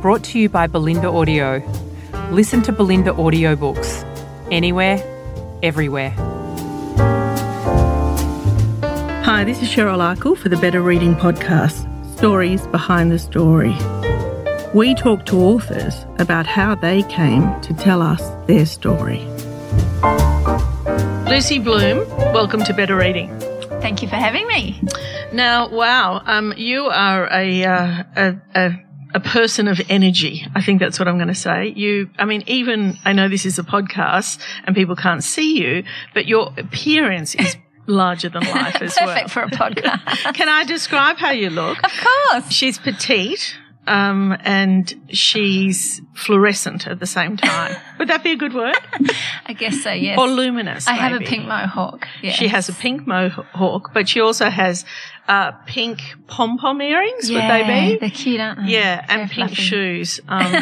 brought to you by Bolinda Audio. Listen to Bolinda audiobooks anywhere, everywhere. Hi, this is Cheryl Akle for the Better Reading Podcast Stories Behind the Story. We talk to authors about how they came to tell us their story. Lucy Bloom, welcome to Better Reading. Thank you for having me. Now, wow, um, you are a, uh, a, a a person of energy. I think that's what I'm going to say. You, I mean, even I know this is a podcast and people can't see you, but your appearance is larger than life as Perfect well. Perfect for a podcast. Can I describe how you look? of course. She's petite. Um, and she's fluorescent at the same time. Would that be a good word? I guess so, yes. Or luminous. I have a pink mohawk. Yes. She has a pink mohawk, but she also has uh, pink pom pom earrings. yeah, would they be? They're cute, aren't they? Yeah, and pink fluffy. shoes. Um,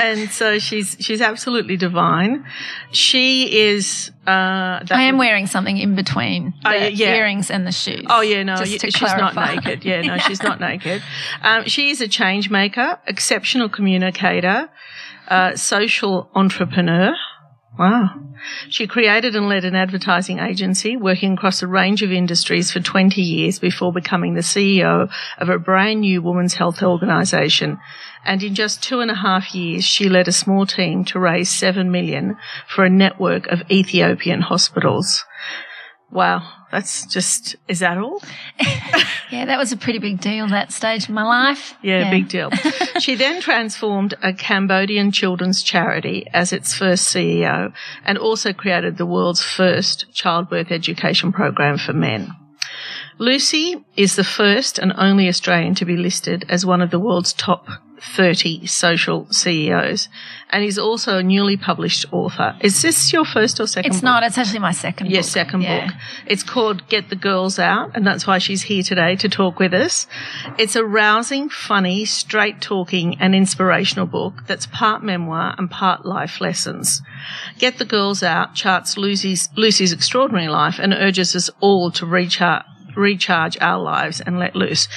and so she's she's absolutely divine. She is. Uh, that I am wearing something in between Oh, the yeah, yeah. earrings and the shoes. Oh yeah, no, just y- to she's not naked. Yeah, no, she's not naked. Um, she is a change maker, exceptional communicator, uh, social entrepreneur. Wow. She created and led an advertising agency working across a range of industries for 20 years before becoming the CEO of a brand new women's health organisation. And in just two and a half years, she led a small team to raise seven million for a network of Ethiopian hospitals. Wow. That's just, is that all? Yeah, that was a pretty big deal that stage of my life. Yeah, big deal. she then transformed a Cambodian children's charity as its first CEO and also created the world's first childbirth education program for men. Lucy is the first and only Australian to be listed as one of the world's top 30 social CEOs and he's also a newly published author. Is this your first or second It's book? not, it's actually my second Yes, book. second Yeah. book. It's called Get the Girls Out, and that's why she's here today to talk with us. It's a rousing, funny, straight talking, and inspirational book that's part memoir and part life lessons. Get the Girls Out charts Lucy's, Lucy's extraordinary life and urges us all to recharge, recharge our lives and let loose.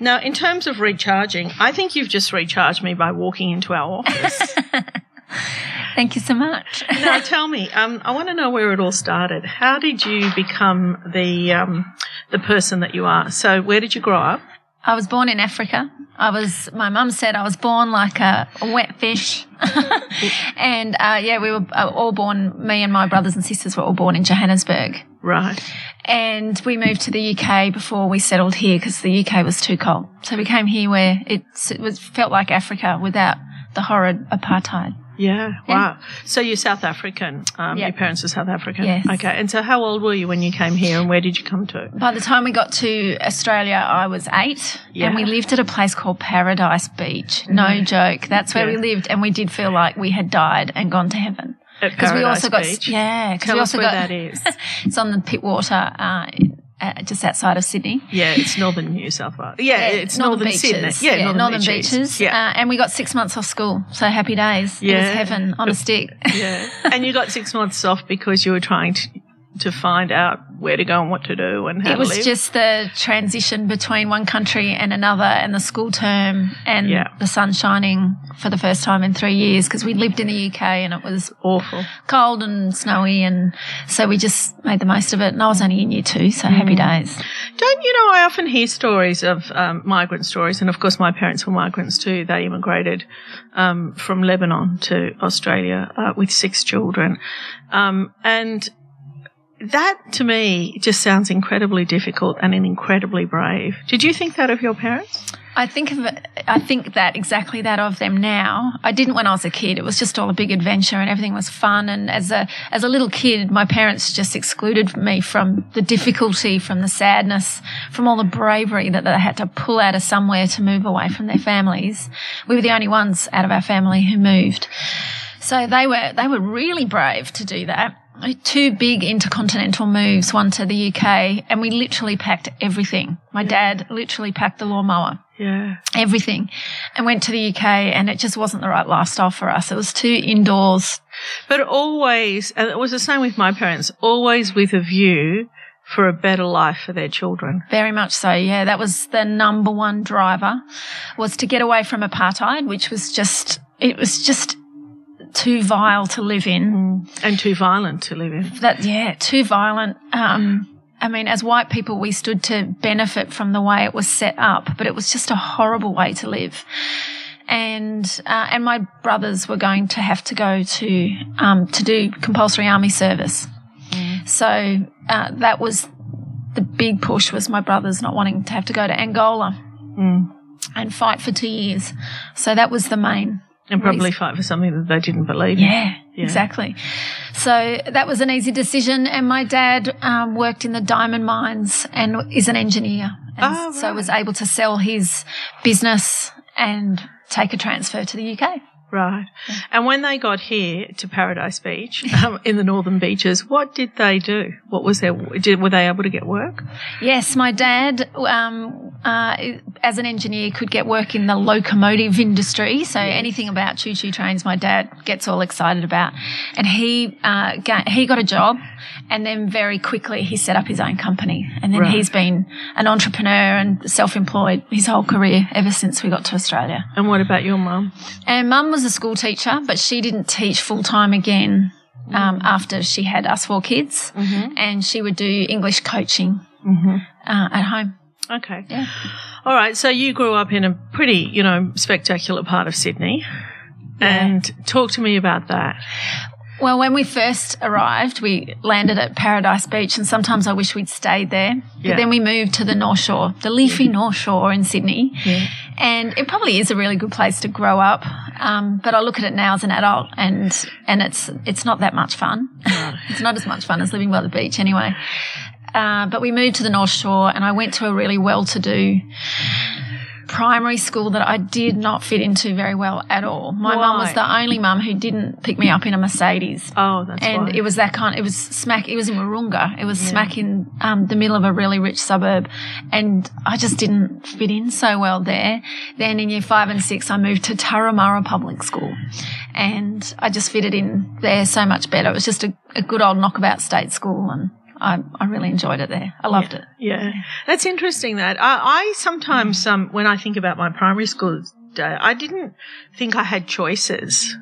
Now, in terms of recharging, I think you've just recharged me by walking into our office. Thank you so much. now tell me, um, I want to know where it all started. How did you become the um, the person that you are? So, where did you grow up? I was born in Africa. I was, my mum said I was born like a, a wet fish. and uh, yeah, we were uh, all born, me and my brothers and sisters were all born in Johannesburg. Right. And we moved to the UK before we settled here because the UK was too cold. So we came here where it's, it was felt like Africa without the horrid apartheid. Yeah. Wow. So you're South African. Um, Yeah. Your parents are South African. Yes. Okay. And so, how old were you when you came here, and where did you come to? By the time we got to Australia, I was eight, Yeah. and we lived at a place called Paradise Beach. No joke, that's where Yeah. we lived, and we did feel like we had died and gone to heaven. At Because we Paradise also got Beach. yeah, because Tell we us also where got that is. it's on the Pittwater, uh, uh, just outside of Sydney. Yeah, it's northern New South Wales. Yeah, it's northern, beaches. Sydney. Yeah, northern, beaches. Yeah. Uh, and we got six months off school, so happy days. It was Yeah. heaven on a stick. yeah. And you got six months off because you were trying to to find out where to go and what to do and how It was just the transition between one country and another, and the school term, and Yeah. the sun shining for the first time in three years because we lived in the UK and it was awful. cold and snowy, and so we just made the most of it. And I was only in year two, so happy Mm. days. Don't you know? I often hear stories of um, migrant stories, and of course, my parents were migrants too. They immigrated um, from Lebanon to Australia uh, with six children, um, and that to me just sounds incredibly difficult and incredibly brave. Did you think that of your parents? I think of it, I think that exactly that of them now. I didn't when I was a kid. It was just all a big adventure and everything was fun. And as a as a little kid, my parents just excluded me from the difficulty, from the sadness, from all the bravery that they had to pull out of somewhere to move away from their families. We were the only ones out of our family who moved. So they were they were really brave to do that. Two big intercontinental moves, one to the UK, and we literally packed everything. My dad literally packed the lawnmower, Yeah. everything, and went to the UK, and it just wasn't the right lifestyle for us. It was too indoors. But always, and it was the same with my parents, always with a view for a better life for their children. Very much so, yeah. That was the number one driver, was to get away from apartheid, which was just, it was just too vile to live in. And too violent to live in. that yeah too violent. Um i mean as white people we stood to benefit from the way it was set up but it was just a horrible way to live. And uh, and my brothers were going to have to go to um, to do compulsory army service. So uh, that was the big push was my brothers not wanting to have to go to angola and fight for two years. So that was the main And probably fight for something that they didn't believe in. yeah, exactly. So that was an easy decision. And my dad um, worked in the diamond mines and is an engineer. And Oh, so was able to sell his business and take a transfer to the UK. Right. And when they got here to Paradise Beach, um, in the northern beaches, what did they do? What was their, did, were they able to get work? Yes, my dad, um, uh, as an engineer, could get work in the locomotive industry. So anything about choo-choo trains, my dad gets all excited about. And he uh, ga- he got a job, and then very quickly he set up his own company. And then Right. he's been an entrepreneur and self-employed his whole career ever since we got to Australia. And what about your mum? And mum was a school teacher, but she didn't teach full time again. Um, after she had us four kids, and she would do English coaching uh, at home. Okay. Yeah. All right. So you grew up in a pretty, you know, spectacular part of Sydney. Yeah. And talk to me about that. Well, when we first arrived, we landed at Paradise Beach, and sometimes I wish we'd stayed there. Yeah. But then we moved to the North Shore, the leafy North Shore in Sydney. Yeah. And it probably is a really good place to grow up. Um, but I look at it now as an adult, and and it's it's not that much fun. it's not as much fun as living by the beach, anyway. Uh, but we moved to the North Shore, and I went to a really well-to-do primary school that I did not fit into very well at all. My mum was the only mum who didn't pick me up in a Mercedes. Oh, that's and why. it was that kind. It was smack. It was in Wahroonga. It was smack in um, the middle of a really rich suburb, and I just didn't fit in so well there. Then in year five and six, I moved to Turramurra Public School, and I just fitted in there so much better. It was just a, a good old knockabout state school, and I, I really enjoyed it there. I loved it. Yeah, that's interesting. That I, I sometimes, um, when I think about my primary school day, I didn't think I had choices.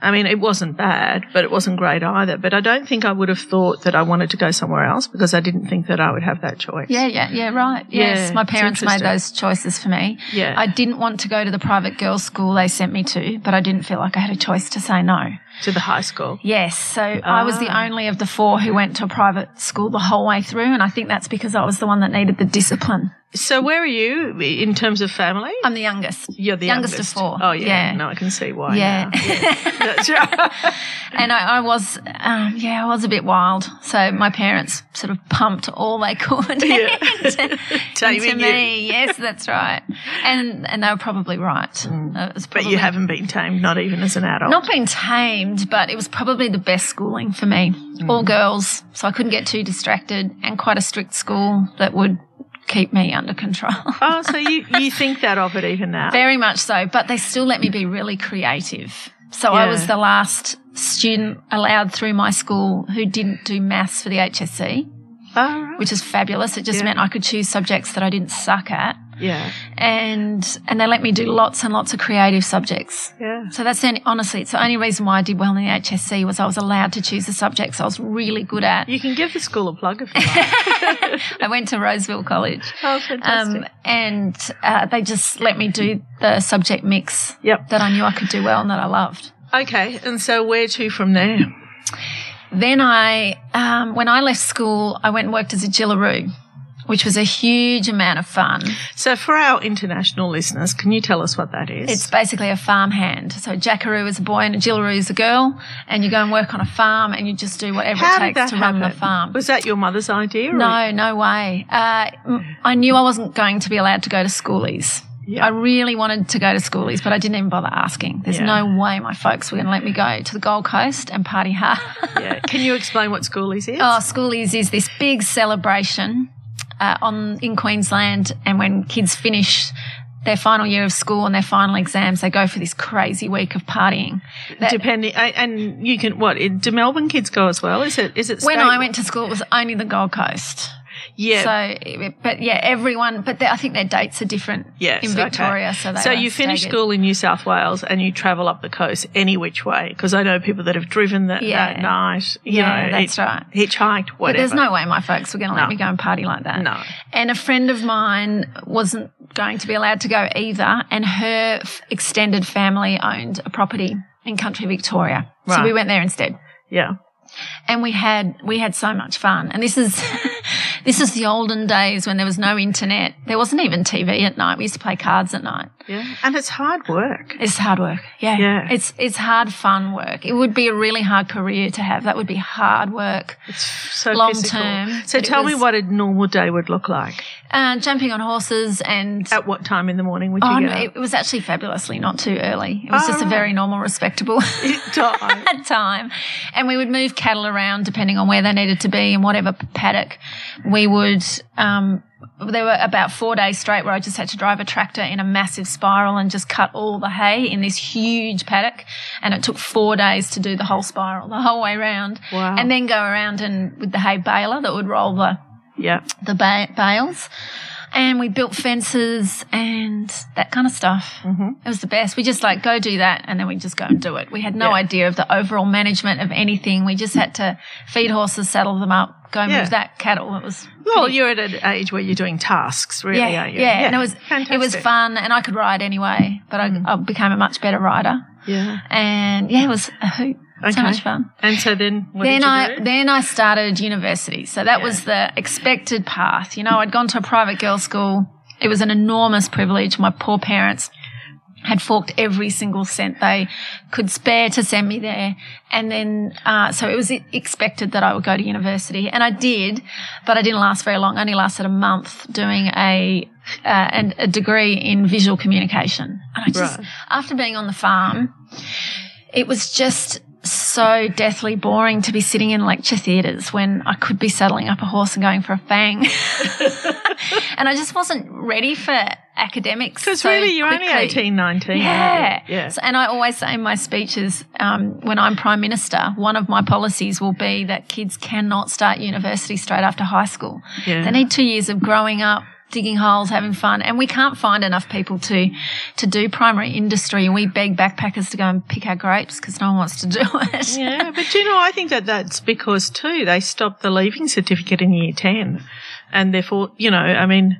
I mean, it wasn't bad, but it wasn't great either. But I don't think I would have thought that I wanted to go somewhere else because I didn't think that I would have that choice. Yeah, yeah, yeah, right. Yeah, Yes, my parents made those choices for me. Yeah. I didn't want to go to the private girls' school they sent me to, but I didn't feel like I had a choice to say no. To the high school. Yes, so I was the Ah. only of the four who went to a private school the whole way through, and I think that's because I was the one that needed the discipline. So where are you in terms of family? I'm the youngest. You're the youngest youngest, of four. Oh yeah. Yeah. no, I can see why. Yeah. yeah. That's right. And I, I was, um, yeah, I was a bit wild. So my parents sort of pumped all they could Yeah. into, into you. me. Yes, that's right. And and they were probably right. Mm. But you haven't been tamed, not even as an adult. not been tamed, but it was probably the best schooling for me. Mm. All girls, so I couldn't get too distracted, and quite a strict school that would keep me under control. Oh, so you, you think that of it even now? Very much so, but they still let me be really creative. So I was the last student allowed through my school who didn't do maths for the HSC, Oh, right. which is fabulous. It just Yeah. meant I could choose subjects that I didn't suck at. Yeah. And and they let me do lots and lots of creative subjects. Yeah. So that's the honestly, it's the only reason why I did well in the HSC was I was allowed to choose the subjects I was really good at. You can give the school a plug if you like. I went to Roseville College. oh, fantastic. Um, and uh, they just let me do the subject mix Yep. that I knew I could do well and that I loved. okay, and so where to from there? Then I, um, when I left school, I went and worked as a Jillaroo. Which was a huge amount of fun. So, for our international listeners, can you tell us what that is? It's basically a farm hand. So Jackaroo is a boy and a Jillaroo is a girl, and you go and work on a farm and you just do whatever How it takes to happen? run the farm. Was that your mother's idea? or- No, no way. Uh, I knew I wasn't going to be allowed to go to schoolies. Yeah. I really wanted to go to schoolies, but I didn't even bother asking. There's Yeah. no way my folks were going to let me go to the Gold Coast and party hard. Yeah. Can you explain what schoolies is? Oh, schoolies is this big celebration uh, on in Queensland, and when kids finish their final year of school and their final exams, they go for this crazy week of partying. That- Depending, I- and you can what? Do Melbourne kids go as well? Is it? Is it? when I went to school, it was only the Gold Coast. Yeah, So, but yeah, everyone. But I think their dates are different Yes, in okay. Victoria. So they so were you finish staggered. school in New South Wales and you travel up the coast any which way because I know people that have driven that, Yeah. that night. You Yeah, know, that's right. Hitchhiked, whatever. But there's no way my folks were going to No. let me go and party like that. No. And a friend of mine wasn't going to be allowed to go either. And her f- extended family owned a property in country Victoria. So we went there instead. Yeah. And we had, we had so much fun. And this is, this is the olden days when there was no internet. There wasn't even TV at night. We used to play cards at night. Yeah. And it's hard work. It's hard work. Yeah. Yeah. It's, it's hard, fun work. It would be a really hard career to have. That would be hard work. It's so Long physical. term, So tell me what a normal day would look like. Uh, jumping on horses and At what time in the morning would you Oh, no, up? it was actually fabulously not too early. It was Oh, just a very normal, respectable Time. time. And we would move cattle around depending on where they needed to be in whatever paddock we would. Um, there were about four days straight where I just had to drive a tractor in a massive spiral and just cut all the hay in this huge paddock. And it took four days to do the whole spiral, the whole way round. Wow. And then go around and with the hay baler that would roll the yeah. the ba- bales and we built fences and that kind of stuff. Mm-hmm. It was the best. We just like go do that and then we just go and do it. We had no Yeah. idea of the overall management of anything. We just had to feed horses, saddle them up, go Yeah. move that cattle. It was Well, pretty- you're at an age where you're doing tasks, really, yeah, aren't you? yeah, and it was it was Mm. fun and I could ride anyway, but I, I became a much better rider. Yeah. And yeah, it was a hoot. So much fun And so then what then did you I do? then I started university. So that Yeah. was the expected path. You know, I'd gone to a private girls' school. It was an enormous privilege. My poor parents had forked every single cent they could spare to send me there. And then, uh, so it was expected that I would go to university. And I did, but I didn't last very long. I only lasted a month doing a, uh, an, a degree in visual communication. And I just, Right. after being on the farm, it was just so deathly boring to be sitting in lecture theatres when I could be saddling up a horse and going for a fang. and I just wasn't ready for academics. Because so really, you're only quickly. 18, 19. Yeah. Yeah. So- and I always say in my speeches, um, when I'm Prime Minister, one of my policies will be that kids cannot start university straight after high school. Yeah. They need two years of growing up, digging holes, having fun. And we can't find enough people to, to do primary industry. And we beg backpackers to go and pick our grapes because no one wants to do it. Yeah, but you know, I think that that's because too they stopped the leaving certificate in year ten, and therefore, you know, I mean,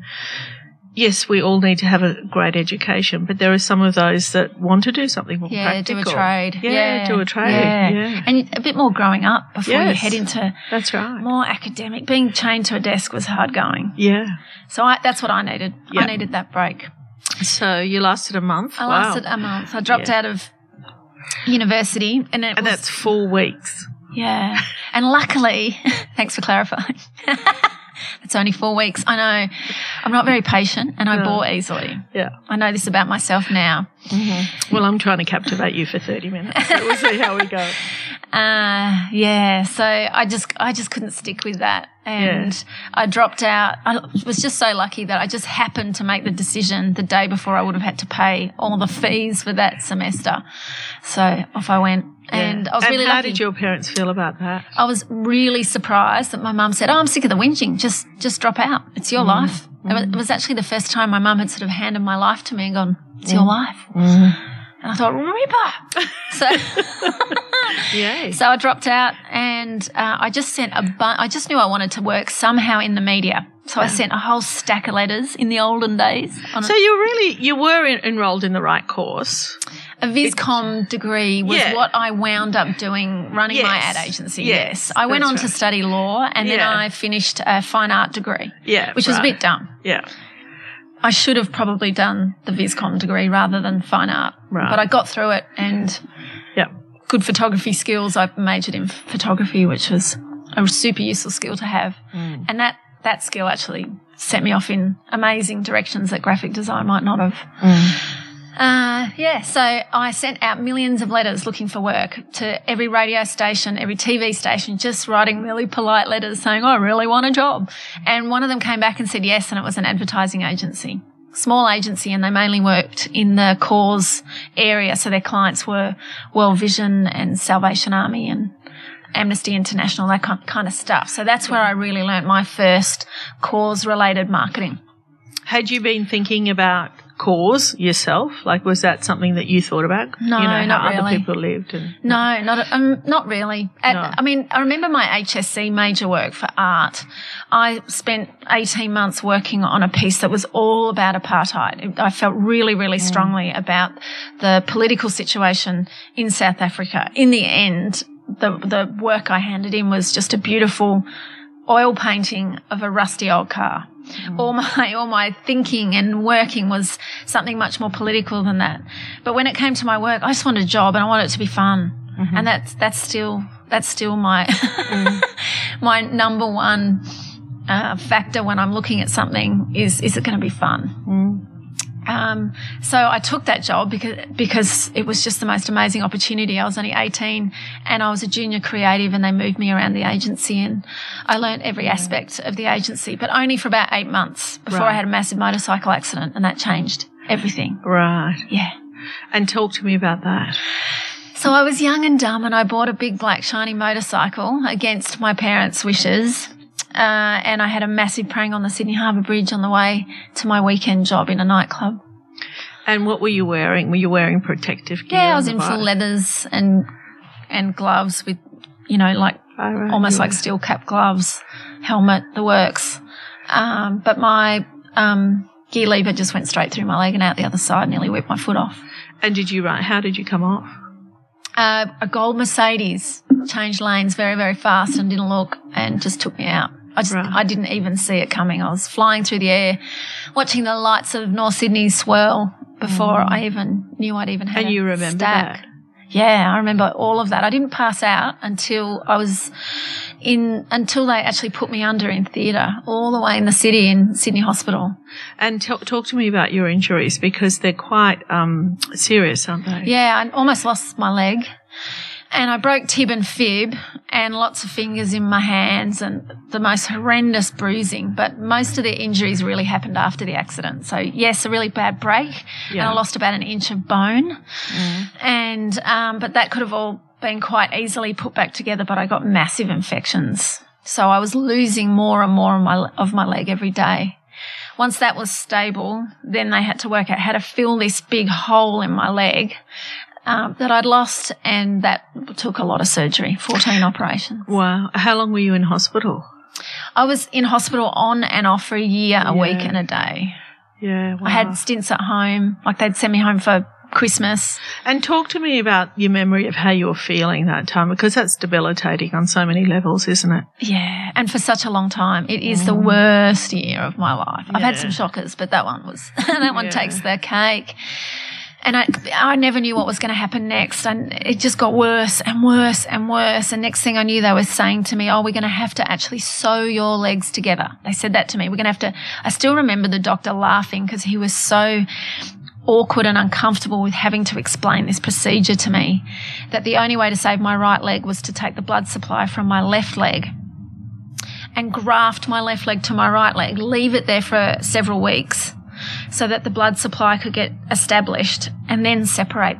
yes, we all need to have a great education, but there are some of those that want to do something more Yeah, do practical. a trade. Yeah, do a trade. Yeah. Yeah, And a bit more growing up before you head into that's right. more academic. Being chained to a desk was hard going. Yeah. So I, that's what I needed. Yeah. I needed that break. So you lasted a month. I wow. lasted a month. I dropped Yeah. out of university and it and was, that's four weeks. yeah. And luckily, thanks for clarifying. it's only four weeks. I know I'm not very patient and I No. bore easily. Yeah. I know this about myself now. Well, I'm trying to captivate you for 30 minutes. So we'll see how we go. Uh, yeah. So I just, I just couldn't stick with that. And I dropped out. I was just so lucky that I just happened to make the decision the day before I would have had to pay all the fees for that semester. So off I went. And I was really how lucky. did your parents feel about that? I was really surprised that my mum said, "Oh, I'm sick of the whinging. Just, just drop out. It's your mm. life." It, was, it mm. was actually the first time my mum had sort of handed my life to me and gone, "It's your mm. life." And I thought, "Ripper." so, Yay. so I dropped out, and uh, I just sent a bu- I just knew I wanted to work somehow in the media. So I sent a whole stack of letters in the olden days. So you really you were en- enrolled in the right course. A Viscom degree was Yeah. what I wound up doing, running my ad agency. Yes, Yes, I went on to study law, and then I finished a fine art degree, Yeah. which was a bit dumb. Yeah. I should have probably done the Viscom degree rather than fine art, Right. but I got through it, and Yeah. good photography skills. I majored in photography, which was a super useful skill to have, Mm. and that that skill actually set me off in amazing directions that graphic design might not have. Uh, yeah, so I sent out millions of letters looking for work to every radio station, every TV station, just writing really polite letters saying, I really want a job. And one of them came back and said yes, and it was an advertising agency. Small agency, and they mainly worked in the cause area. So their clients were World Vision and Salvation Army and Amnesty International, that kind kind of stuff. So that's where I really learnt my first cause related marketing. Had you been thinking about cause yourself? Like, was that something that you thought about? No, you know, not how other people lived and. No, not um, not really. At, No. I mean, I remember my HSC major work for art. I spent eighteen months working on a piece that was all about apartheid. I felt really, really strongly about the political situation in South Africa. In the end, the the work I handed in was just a beautiful oil painting of a rusty old car. Mm. All my all my thinking and working was something much more political than that. But when it came to my work, I just wanted a job and I wanted it to be fun. Mm-hmm. And that's that's still that's still my mm. my number one uh, factor when I'm looking at something is is it going to be fun? Mm. Um, so I took that job because because it was just the most amazing opportunity. I was only 18 and I was a junior creative and they moved me around the agency and I learnt every aspect of the agency, but only for about eight months before Right. I had a massive motorcycle accident and that changed everything. Right. Yeah. And talk to me about that. So I was young and dumb and I bought a big black shiny motorcycle against my parents' wishes. Uh, and I had a massive prank on the Sydney Harbour Bridge on the way to my weekend job in a nightclub. And what were you wearing? Were you wearing protective gear? Yeah, I was in full leathers and and gloves with, you know, like almost like steel cap gloves, helmet, the works. Um, but my um, gear lever just went straight through my leg and out the other side, nearly whipped my foot off. And did you run? How did you come off? Uh, a gold Mercedes changed lanes very, very fast and didn't look and just took me out. I just, Right. I didn't even see it coming. I was flying through the air, watching the lights of North Sydney swirl before I even knew I'd even had Mm. And a you remember stack. that? Yeah, I remember all of that. I didn't pass out until I was in, until they actually put me under in theatre, all the way in the city in Sydney Hospital. And t- talk to me about your injuries because they're quite um, serious, aren't they? Yeah, I almost lost my leg. And I broke tib and fib and lots of fingers in my hands and the most horrendous bruising. But most of the injuries really happened after the accident. So, yes, a really bad break. And I lost about an inch of bone. And, um, but that could have all been quite easily put back together, but I got massive infections. So I was losing more and more of my, of my leg every day. Once that was stable, then they had to work out how to fill this big hole in my leg um, that I'd lost, and that took a lot of surgery 14 operations. Wow. How long were you in hospital? I was in hospital on and off for a year, a week, and a day. Yeah. Wow. I had stints at home, like they'd send me home for Christmas. And talk to me about your memory of how you were feeling that time because that's debilitating on so many levels, isn't it? Yeah, and for such a long time, it is the worst year of my life. I've had some shockers, but that one was that one Yeah. takes the cake. And I, I never knew what was going to happen next, and it just got worse and worse and worse. And next thing I knew, they were saying to me, "Oh, we're going to have to actually sew your legs together." They said that to me. We're going to have to. I still remember the doctor laughing because he was so awkward and uncomfortable with having to explain this procedure to me that the only way to save my right leg was to take the blood supply from my left leg and graft my left leg to my right leg, leave it there for several weeks so that the blood supply could get established and then separate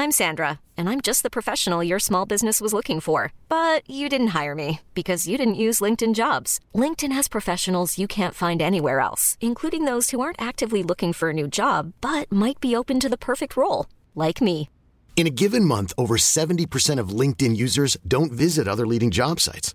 I'm Sandra, and I'm just the professional your small business was looking for. But you didn't hire me because you didn't use LinkedIn jobs. LinkedIn has professionals you can't find anywhere else, including those who aren't actively looking for a new job but might be open to the perfect role, like me. In a given month, over 70% of LinkedIn users don't visit other leading job sites.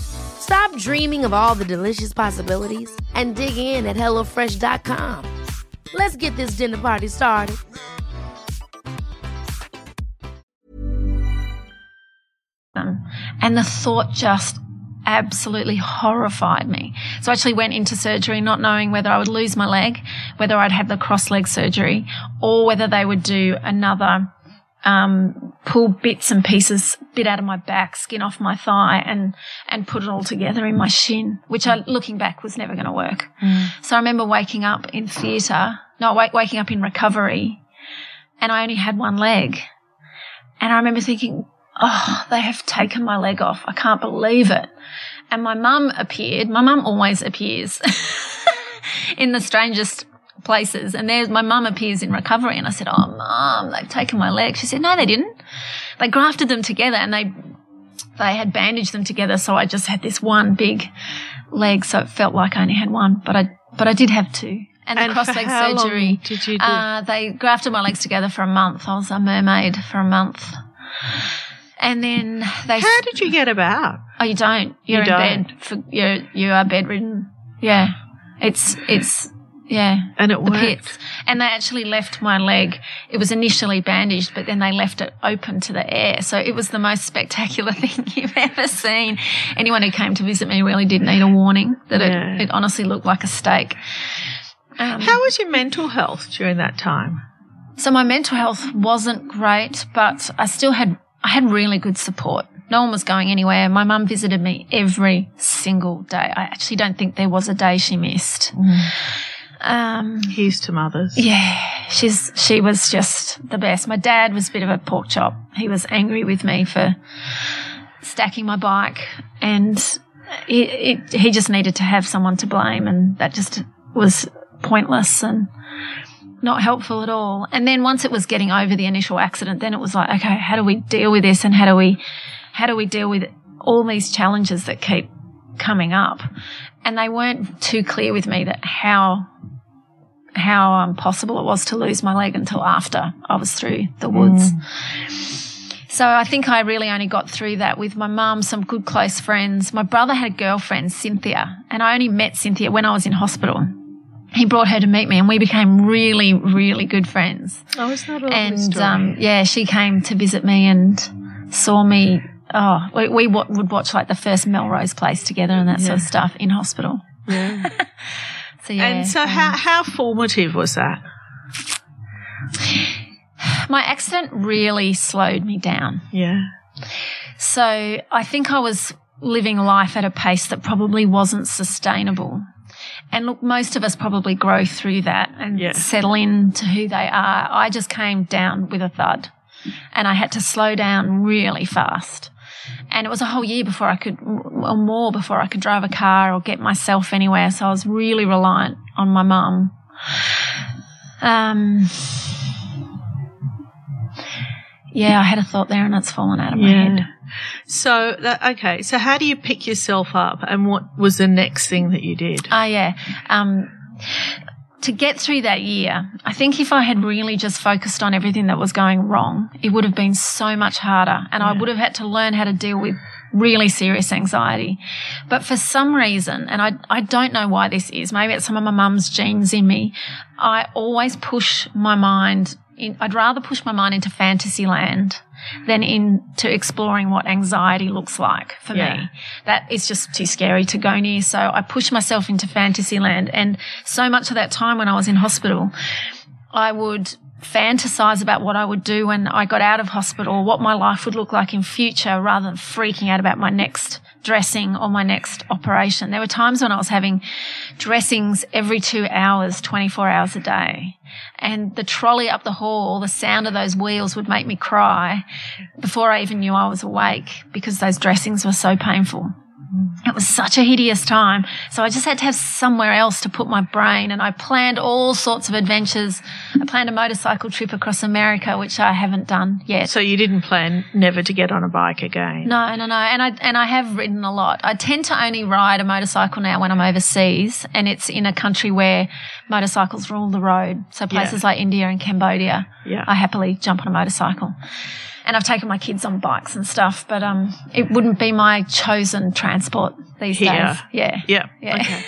Stop dreaming of all the delicious possibilities and dig in at HelloFresh.com. Let's get this dinner party started. And the thought just absolutely horrified me. So I actually went into surgery not knowing whether I would lose my leg, whether I'd have the cross leg surgery, or whether they would do another um, pull bits and pieces, bit out of my back, skin off my thigh, and and put it all together in my shin, which I, looking back, was never going to work. Mm. So I remember waking up in theatre, no, wake, waking up in recovery, and I only had one leg, and I remember thinking, oh, they have taken my leg off. I can't believe it. And my mum appeared. My mum always appears in the strangest places. And there's my mum appears in recovery. And I said, Oh, mum, they've taken my leg. She said, No, they didn't. They grafted them together and they, they had bandaged them together. So I just had this one big leg. So it felt like I only had one, but I, but I did have two. And, And the cross leg surgery. did you do? Uh, they grafted my legs together for a month. I was a mermaid for a month. And then they. How did you get about? Oh, you don't. You're You in bed. For, you're you are bedridden. Yeah, it's it's yeah. And it worked. And they actually left my leg. It was initially bandaged, but then they left it open to the air. So it was the most spectacular thing you've ever seen. Anyone who came to visit me really did need a warning that Yeah. it, it honestly looked like a steak. Um, How was your mental health during that time? so my mental health wasn't great, but I still had I had really good support. No one was going anywhere. My mum visited me every single day. I actually don't think there was a day she missed. Um, Here's to mothers. yeah, she's she was just the best. My dad was a bit of a pork chop. He was angry with me for stacking my bike, and it, it, he just needed to have someone to blame, and that just was pointless and not helpful at all. And then once it was getting over the initial accident, then it was like, okay, how do we deal with this, and how do we how do we deal with all these challenges that keep coming up? And they weren't too clear with me that how how um, possible it was to lose my leg until after I was through the woods. So I think I really only got through that with my mum, some good close friends. My brother had a girlfriend, Cynthia, and I only met Cynthia when I was in hospital. He brought her to meet me, and we became really, really good friends. Oh, is that a lovely And story? um, yeah, she came to visit me and saw me. Oh, we, we wa- would watch like the first Melrose Place together and that sort of stuff in hospital. yeah. So yeah, and so, um, how how formative was that? my accident really slowed me down. Yeah. So I think I was living life at a pace that probably wasn't sustainable. And look, most of us probably grow through that and Yeah. settle into who they are. I just came down with a thud and I had to slow down really fast. And it was a whole year before I could, or more before I could drive a car or get myself anywhere. So I was really reliant on my mum. Um, yeah, I had a thought there and it's fallen out of my head. So that, okay. So how do you pick yourself up, and what was the next thing that you did? Oh, yeah. Um, to get through that year, I think if I had really just focused on everything that was going wrong, it would have been so much harder. And I would have had to learn how to deal with really serious anxiety. But for some reason, and I, I don't know why this is, maybe it's some of my mum's genes in me, I always push my mind in, I'd rather push my mind into fantasy land than into exploring what anxiety looks like for Yeah. me. That is just too scary to go near. So I pushed myself into fantasy land. And so much of that time when I was in hospital, I would fantasize about what I would do when I got out of hospital, what my life would look like in future rather than freaking out about my next dressing or my next operation. There were times when I was having dressings every two hours, 24 hours a day. And the trolley up the hall, the sound of those wheels would make me cry before I even knew I was awake because those dressings were so painful. It was such a hideous time. So I just had to have somewhere else to put my brain. And I planned all sorts of adventures. I planned a motorcycle trip across America, which I haven't done yet. So you didn't plan never to get on a bike again? No, no, no. And I and I have ridden a lot. I tend to only ride a motorcycle now when I'm overseas, and it's in a country where motorcycles rule the road. So places Yeah. like India and Cambodia, Yeah. I happily jump on a motorcycle. And I've taken my kids on bikes and stuff, but um, it wouldn't be my chosen transport these Here. days. Yeah, Yeah. yeah. Okay.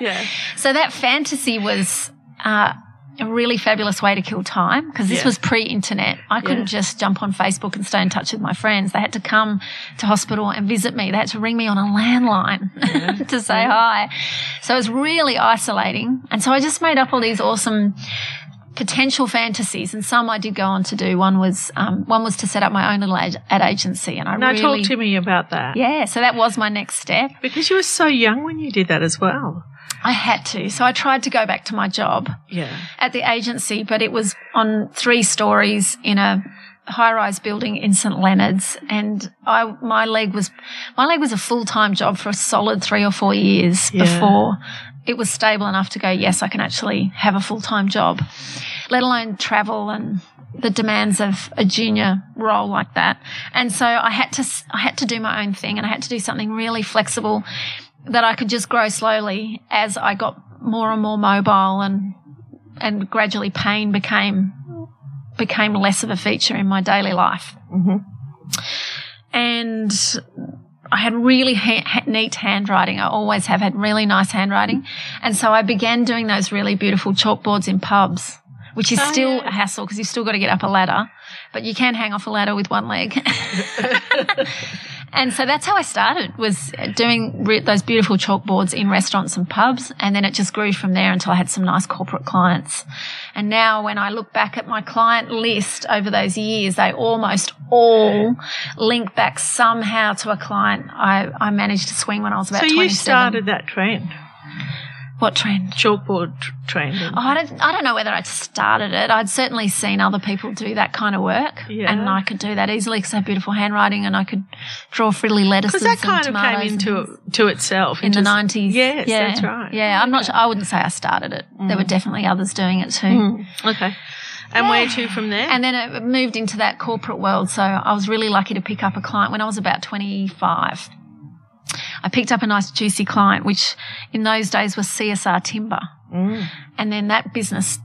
Yeah. So that fantasy was uh, a really fabulous way to kill time because this Yeah. was pre-internet. I couldn't Yeah. just jump on Facebook and stay in touch with my friends. They had to come to hospital and visit me. They had to ring me on a landline to say hi. So it was really isolating. And so I just made up all these awesome potential fantasies and some I did go on to do. One was um, one was to set up my own little ad, ad agency and I Now really talk to me about that. yeah, so that was my next step. Because you were so young when you did that as well. I had to. So I tried to go back to my job Yeah. at the agency, but it was on three stories in a high-rise building in St Leonard's, and I my leg was my leg was a full-time job for a solid three or four years Yeah. before it was stable enough to go. Yes, I can actually have a full-time job, let alone travel and the demands of a junior role like that. And so I had to I had to do my own thing, and I had to do something really flexible that I could just grow slowly as I got more and more mobile and and gradually pain became became less of a feature in my daily life. Mm-hmm. And I had really ha- ha- neat handwriting. I always have had really nice handwriting, and so I began doing those really beautiful chalkboards in pubs, which is Oh, still yeah. a hassle because you've still got to get up a ladder, but you can hang off a ladder with one leg. And so that's how I started was doing re- those beautiful chalkboards in restaurants and pubs. And then it just grew from there until I had some nice corporate clients. And now when I look back at my client list over those years, they almost all link back somehow to a client I, I managed to swing when I was about So 27. you started that trend, what trend? chalkboard tr- trend. Oh, I don't, I don't know whether I'd started it. I'd certainly seen other people do that kind of work. Yeah. And I could do that easily because I have beautiful handwriting and I could draw frilly lettuces Because that kind and of came into to itself in the nineties. Yes, yeah, that's right. Yeah, I'm not. Sure, I wouldn't say I started it. There were definitely others doing it too. Mm, okay. And where to from there? And then it moved into that corporate world. So I was really lucky to pick up a client when I was about 25. I picked up a nice juicy client, which in those days was CSR Timber. Mm. And then that business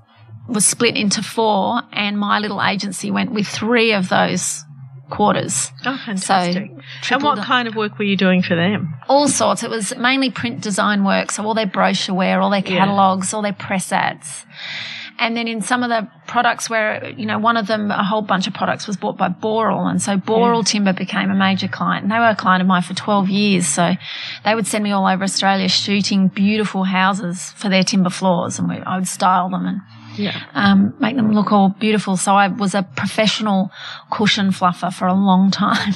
was split into four, and my little agency went with three of those quarters. oh, fantastic. and tripled what kind of work were you doing for them? all sorts. It was mainly print design work, so all their brochureware, all their Yeah. catalogs, all their press ads. And then in some of the products where, you know, one of them, a whole bunch of products was bought by Boral. And so Boral Timber became a major client. And they were a client of mine for 12 years. So they would send me all over Australia shooting beautiful houses for their timber floors. And we, I would style them and Yeah. um, make them look all beautiful. So I was a professional cushion fluffer for a long time,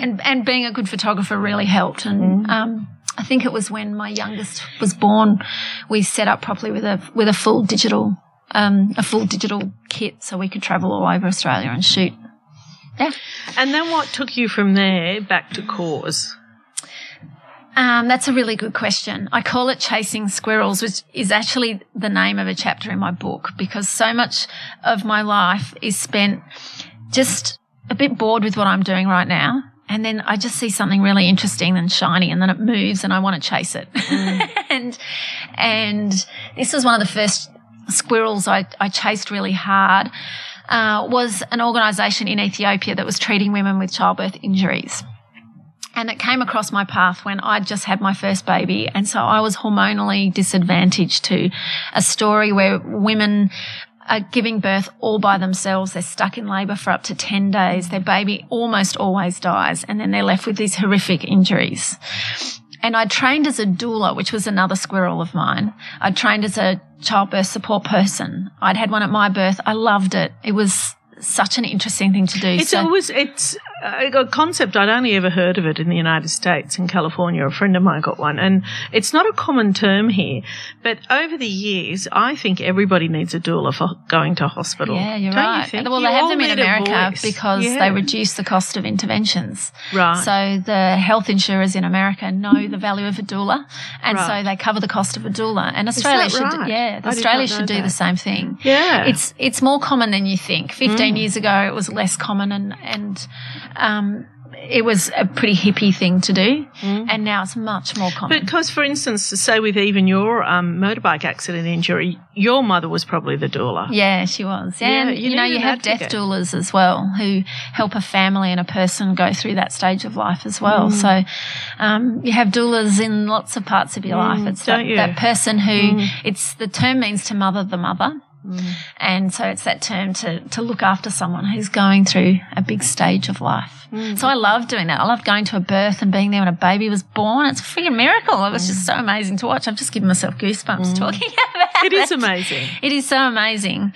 and and being a good photographer really helped. And um, I think it was when my youngest was born, we set up properly with a with a full digital um, a full digital kit, so we could travel all over Australia and shoot. Yeah. And then what took you from there back to cause? Um, that's a really good question. I call it Chasing Squirrels, which is actually the name of a chapter in my book because so much of my life is spent just a bit bored with what I'm doing right now. And then I just see something really interesting and shiny and then it moves and I want to chase it. and, and this was one of the first squirrels I, I chased really hard. Uh, was an organization in Ethiopia that was treating women with childbirth injuries. And it came across my path when I'd just had my first baby. And so I was hormonally disadvantaged to a story where women are giving birth all by themselves. They're stuck in labour for up to 10 days. Their baby almost always dies. And then they're left with these horrific injuries. And I trained as a doula, which was another squirrel of mine. I trained as a childbirth support person. I'd had one at my birth. I loved it. It was such an interesting thing to do. It's So- always it's a concept. I'd only ever heard of it in the United States, in California. A friend of mine got one, and it's not a common term here. But over the years, I think everybody needs a doula for going to hospital. Yeah, you're right. You think? well, You they have them in America because Yeah. they reduce the cost of interventions. Right. So the health insurers in America know the value of a doula, and Right. so they cover the cost of a doula. And Australia should, right? yeah, Australia should do that. the same thing. Yeah. It's it's more common than you think. Fifteen Mm. years ago, it was less common, and and um, it was a pretty hippie thing to do, and now it's much more common. Because, for instance, say with even your um, motorbike accident injury, your mother was probably the doula. Yeah, she was. Yeah, and you you, know, you have death doulas as well who help a family and a person go through that stage of life as well. So um, you have doulas in lots of parts of your life. It's that, that person who it's the term means to mother the mother. And so it's that term to, to look after someone who's going through a big stage of life. Mm. So I love doing that. I love going to a birth and being there when a baby was born. It's a freaking miracle. It was just so amazing to watch. I've just given myself goosebumps mm. talking about it. It is amazing. It is so amazing.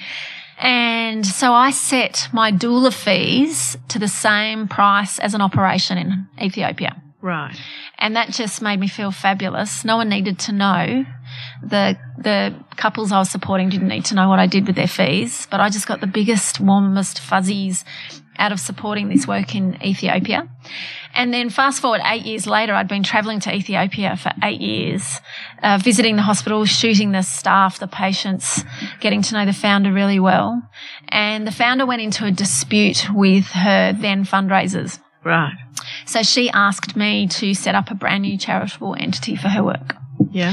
And so I set my doula fees to the same price as an operation in Ethiopia. Right. And that just made me feel fabulous. No one needed to know. The the couples I was supporting didn't need to know what I did with their fees, but I just got the biggest, warmest fuzzies out of supporting this work in Ethiopia. And then fast forward eight years later, I'd been traveling to Ethiopia for eight years, uh, visiting the hospital, shooting the staff, the patients, getting to know the founder really well. And the founder went into a dispute with her then fundraisers. Right. So she asked me to set up a brand new charitable entity for her work. Yeah.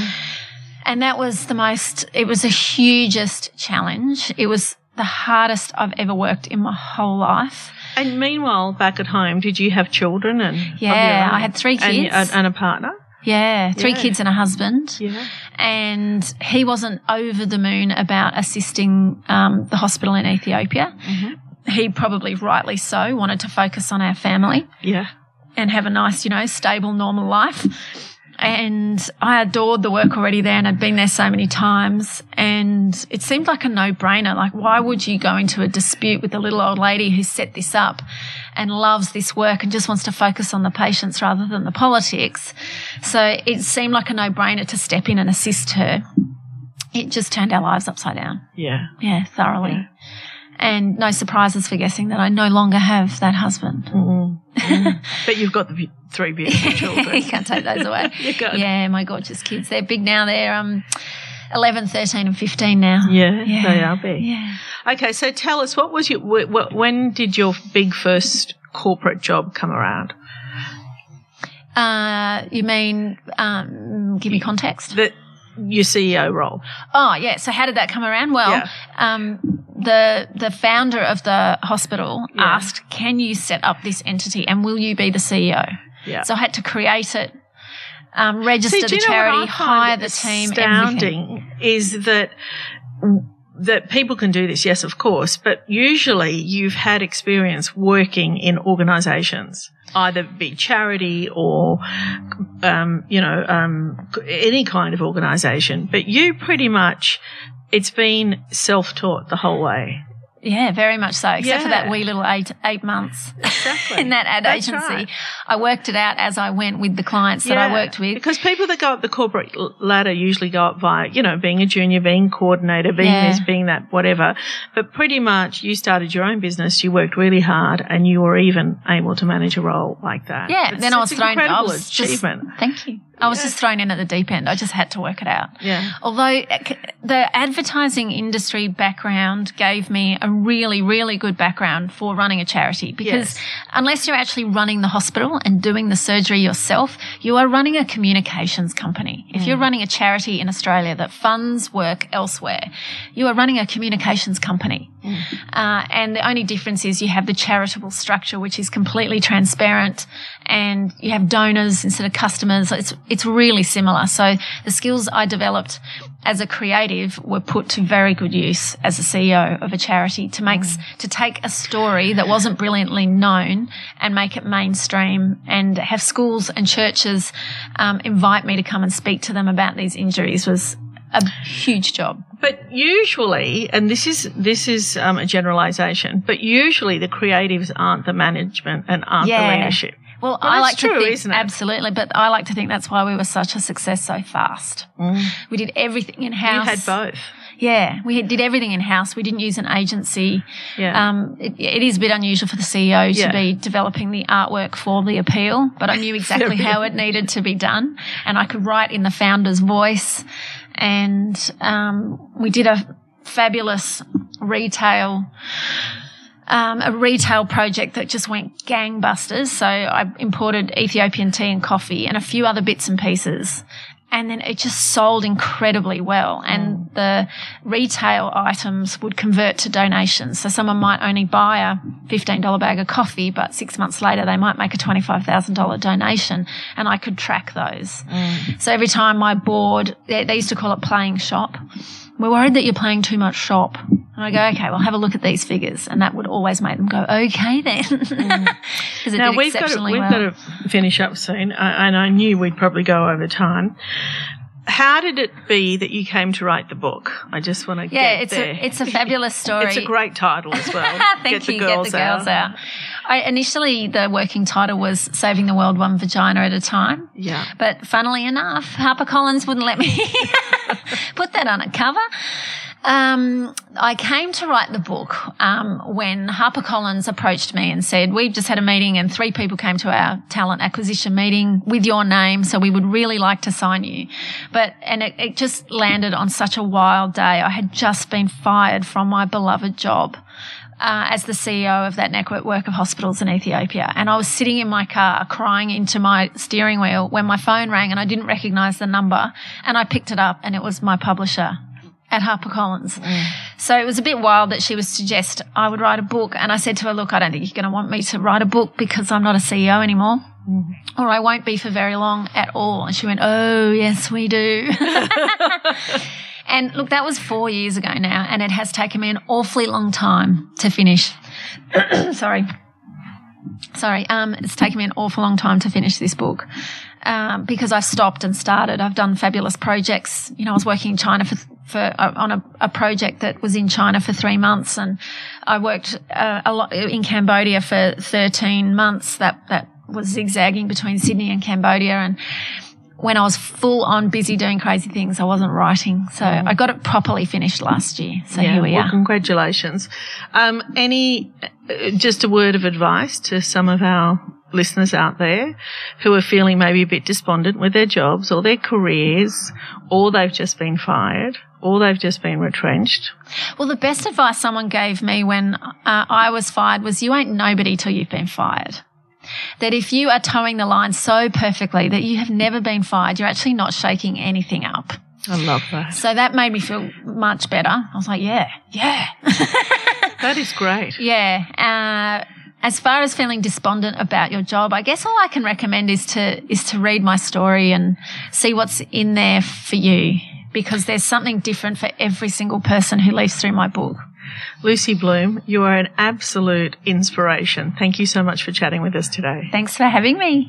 And that was the most, it was the hugest challenge. It was the hardest I've ever worked in my whole life. And meanwhile, back at home, did you have children? And Yeah. I had three kids. and, and a partner. Yeah, three Yeah. kids and a husband. Yeah. And he wasn't over the moon about assisting um, the hospital in Ethiopia. Mm-hmm. He probably rightly so wanted to focus on our family. Yeah. And have a nice, you know, stable, normal life. And I adored the work already there and I'd been there so many times. And it seemed like a no brainer. Like, why would you go into a dispute with the little old lady who set this up and loves this work and just wants to focus on the patients rather than the politics? So it seemed like a no brainer to step in and assist her. It just turned our lives upside down. Yeah. Yeah, thoroughly. And no surprises for guessing that I no longer have that husband. Mm-hmm. But you've got the three beautiful children. you can't take those away. Yeah, my gorgeous kids. They're big now. They're um, 11, 13 and 15 now. Yeah, they are big. Yeah. Okay, so tell us, what was your, wh- wh- when did your big first corporate job come around? Uh, you mean, um, give me context? The, your CEO role. Oh, yeah. So how did that come around? Well, Yeah. um, the the founder of the hospital Yeah. asked, "Can you set up this entity, and will you be the CEO?" Yeah. So I had to create it, um, register See, the you know what charity, hire the team, everything. Is that that people can do this, yes, of course, but usually you've had experience working in organisations, either be charity or, um, you know, um, any kind of organisation. But you pretty much, it's been self-taught the whole way. Yeah, very much so. Except for that wee little eight eight months Exactly. in that ad That's agency. right. I worked it out as I went with the clients that I worked with. Because people that go up the corporate ladder usually go up via, you know, being a junior, being coordinator, being Yeah. this, being that, whatever. But pretty much you started your own business, you worked really hard, and you were even able to manage a role like that. yeah, It's- then I was thrown. I was just, achievement. thank you. I was just thrown in at the deep end. I just had to work it out. Yeah. Although uh, the advertising industry background gave me a really, really good background for running a charity because Yes. unless you're actually running the hospital and doing the surgery yourself, you are running a communications company. If Mm. you're running a charity in Australia that funds work elsewhere, you are running a communications company. Mm. Uh, and the only difference is you have the charitable structure, which is completely transparent, and you have donors instead of customers. It's it's really similar. So the skills I developed as a creative were put to very good use as a CEO of a charity to make s to take a story that wasn't brilliantly known and make it mainstream, and have schools and churches um, invite me to come and speak to them about these injuries was a huge job. But usually, and this is this is um, a generalisation, but usually the creatives aren't the management and aren't Yeah. the leadership. Well, Well, I like true, to think isn't it? absolutely, but I like to think that's why we were such a success so fast. We did everything in house. You had both. Yeah, we did everything in house. We didn't use an agency. Yeah. Um, it, it is a bit unusual for the CEO to Yeah. be developing the artwork for the appeal, but I knew exactly how it needed to be done, and I could write in the founder's voice. And um, we did a fabulous retail. Um, a retail project that just went gangbusters. So I imported Ethiopian tea and coffee and a few other bits and pieces. And then it just sold incredibly well. And the retail items would convert to donations. So someone might only buy a $15 bag of coffee, but six months later they might make a $25,000 donation. And I could track those. So every time my board, they, they used to call it playing shop. We're worried that you're playing too much shop. And I go, okay, well, have a look at these figures. And that would always make them go, okay then. Mm. Because it Now did we've got to, we've well. got to finish up soon, I, and I knew we'd probably go over time. How did it be that you came to write the book? I just want to yeah, get it's there. a, it's a fabulous story. It's a great title as well. Thank get the you. girls get the girls out. I, initially, the working title was "Saving the World One Vagina at a Time." Yeah. But funnily enough, HarperCollins wouldn't let me put that on a cover. Um, I came to write the book um, when HarperCollins approached me and said, "We've just had a meeting, and three people came to our talent acquisition meeting with your name, so we would really like to sign you." But and it, it just landed on such a wild day. I had just been fired from my beloved job uh, as the CEO of that network of hospitals in Ethiopia. And I was sitting in my car crying into my steering wheel when my phone rang and I didn't recognize the number. And I picked it up and it was my publisher at HarperCollins. So it was a bit wild that she would suggest I would write a book. And I said to her, look, I don't think you're going to want me to write a book because I'm not a CEO anymore. Or I won't be for very long at all. And she went, Oh, yes, we do. And look, that was four years ago now, and it has taken me an awfully long time to finish. Sorry. Sorry. Um, it's taken me an awful long time to finish this book. Um, because I've stopped and started. I've done fabulous projects. You know, I was working in China for, for uh, on a, a project that was in China for three months, and I worked uh, a lot in Cambodia for thirteen months. That that was zigzagging between Sydney and Cambodia, and when I was full on busy doing crazy things, I wasn't writing. So I got it properly finished last year. So here we well, are. congratulations. Um, any, uh, just a word of advice to some of our listeners out there who are feeling maybe a bit despondent with their jobs or their careers, or they've just been fired, or they've just been retrenched. Well, the best advice someone gave me when uh, I was fired was you ain't nobody till you've been fired. That if you are toeing the line so perfectly that you have never been fired, you're actually not shaking anything up. I love that. So that made me feel much better. I was like, yeah, yeah. That is great. Yeah. Uh, as far as feeling despondent about your job, I guess all I can recommend is to is to read my story and see what's in there for you because there's something different for every single person who leaves through my book. Lucy Bloom, you are an absolute inspiration. Thank you so much for chatting with us today. Thanks for having me.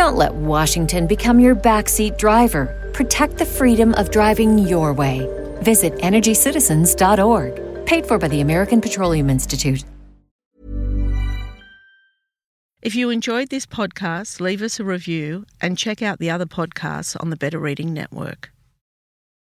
Don't let Washington become your backseat driver. Protect the freedom of driving your way. Visit EnergyCitizens.org. Paid for by the American Petroleum Institute. If you enjoyed this podcast, leave us a review and check out the other podcasts on the Better Reading Network.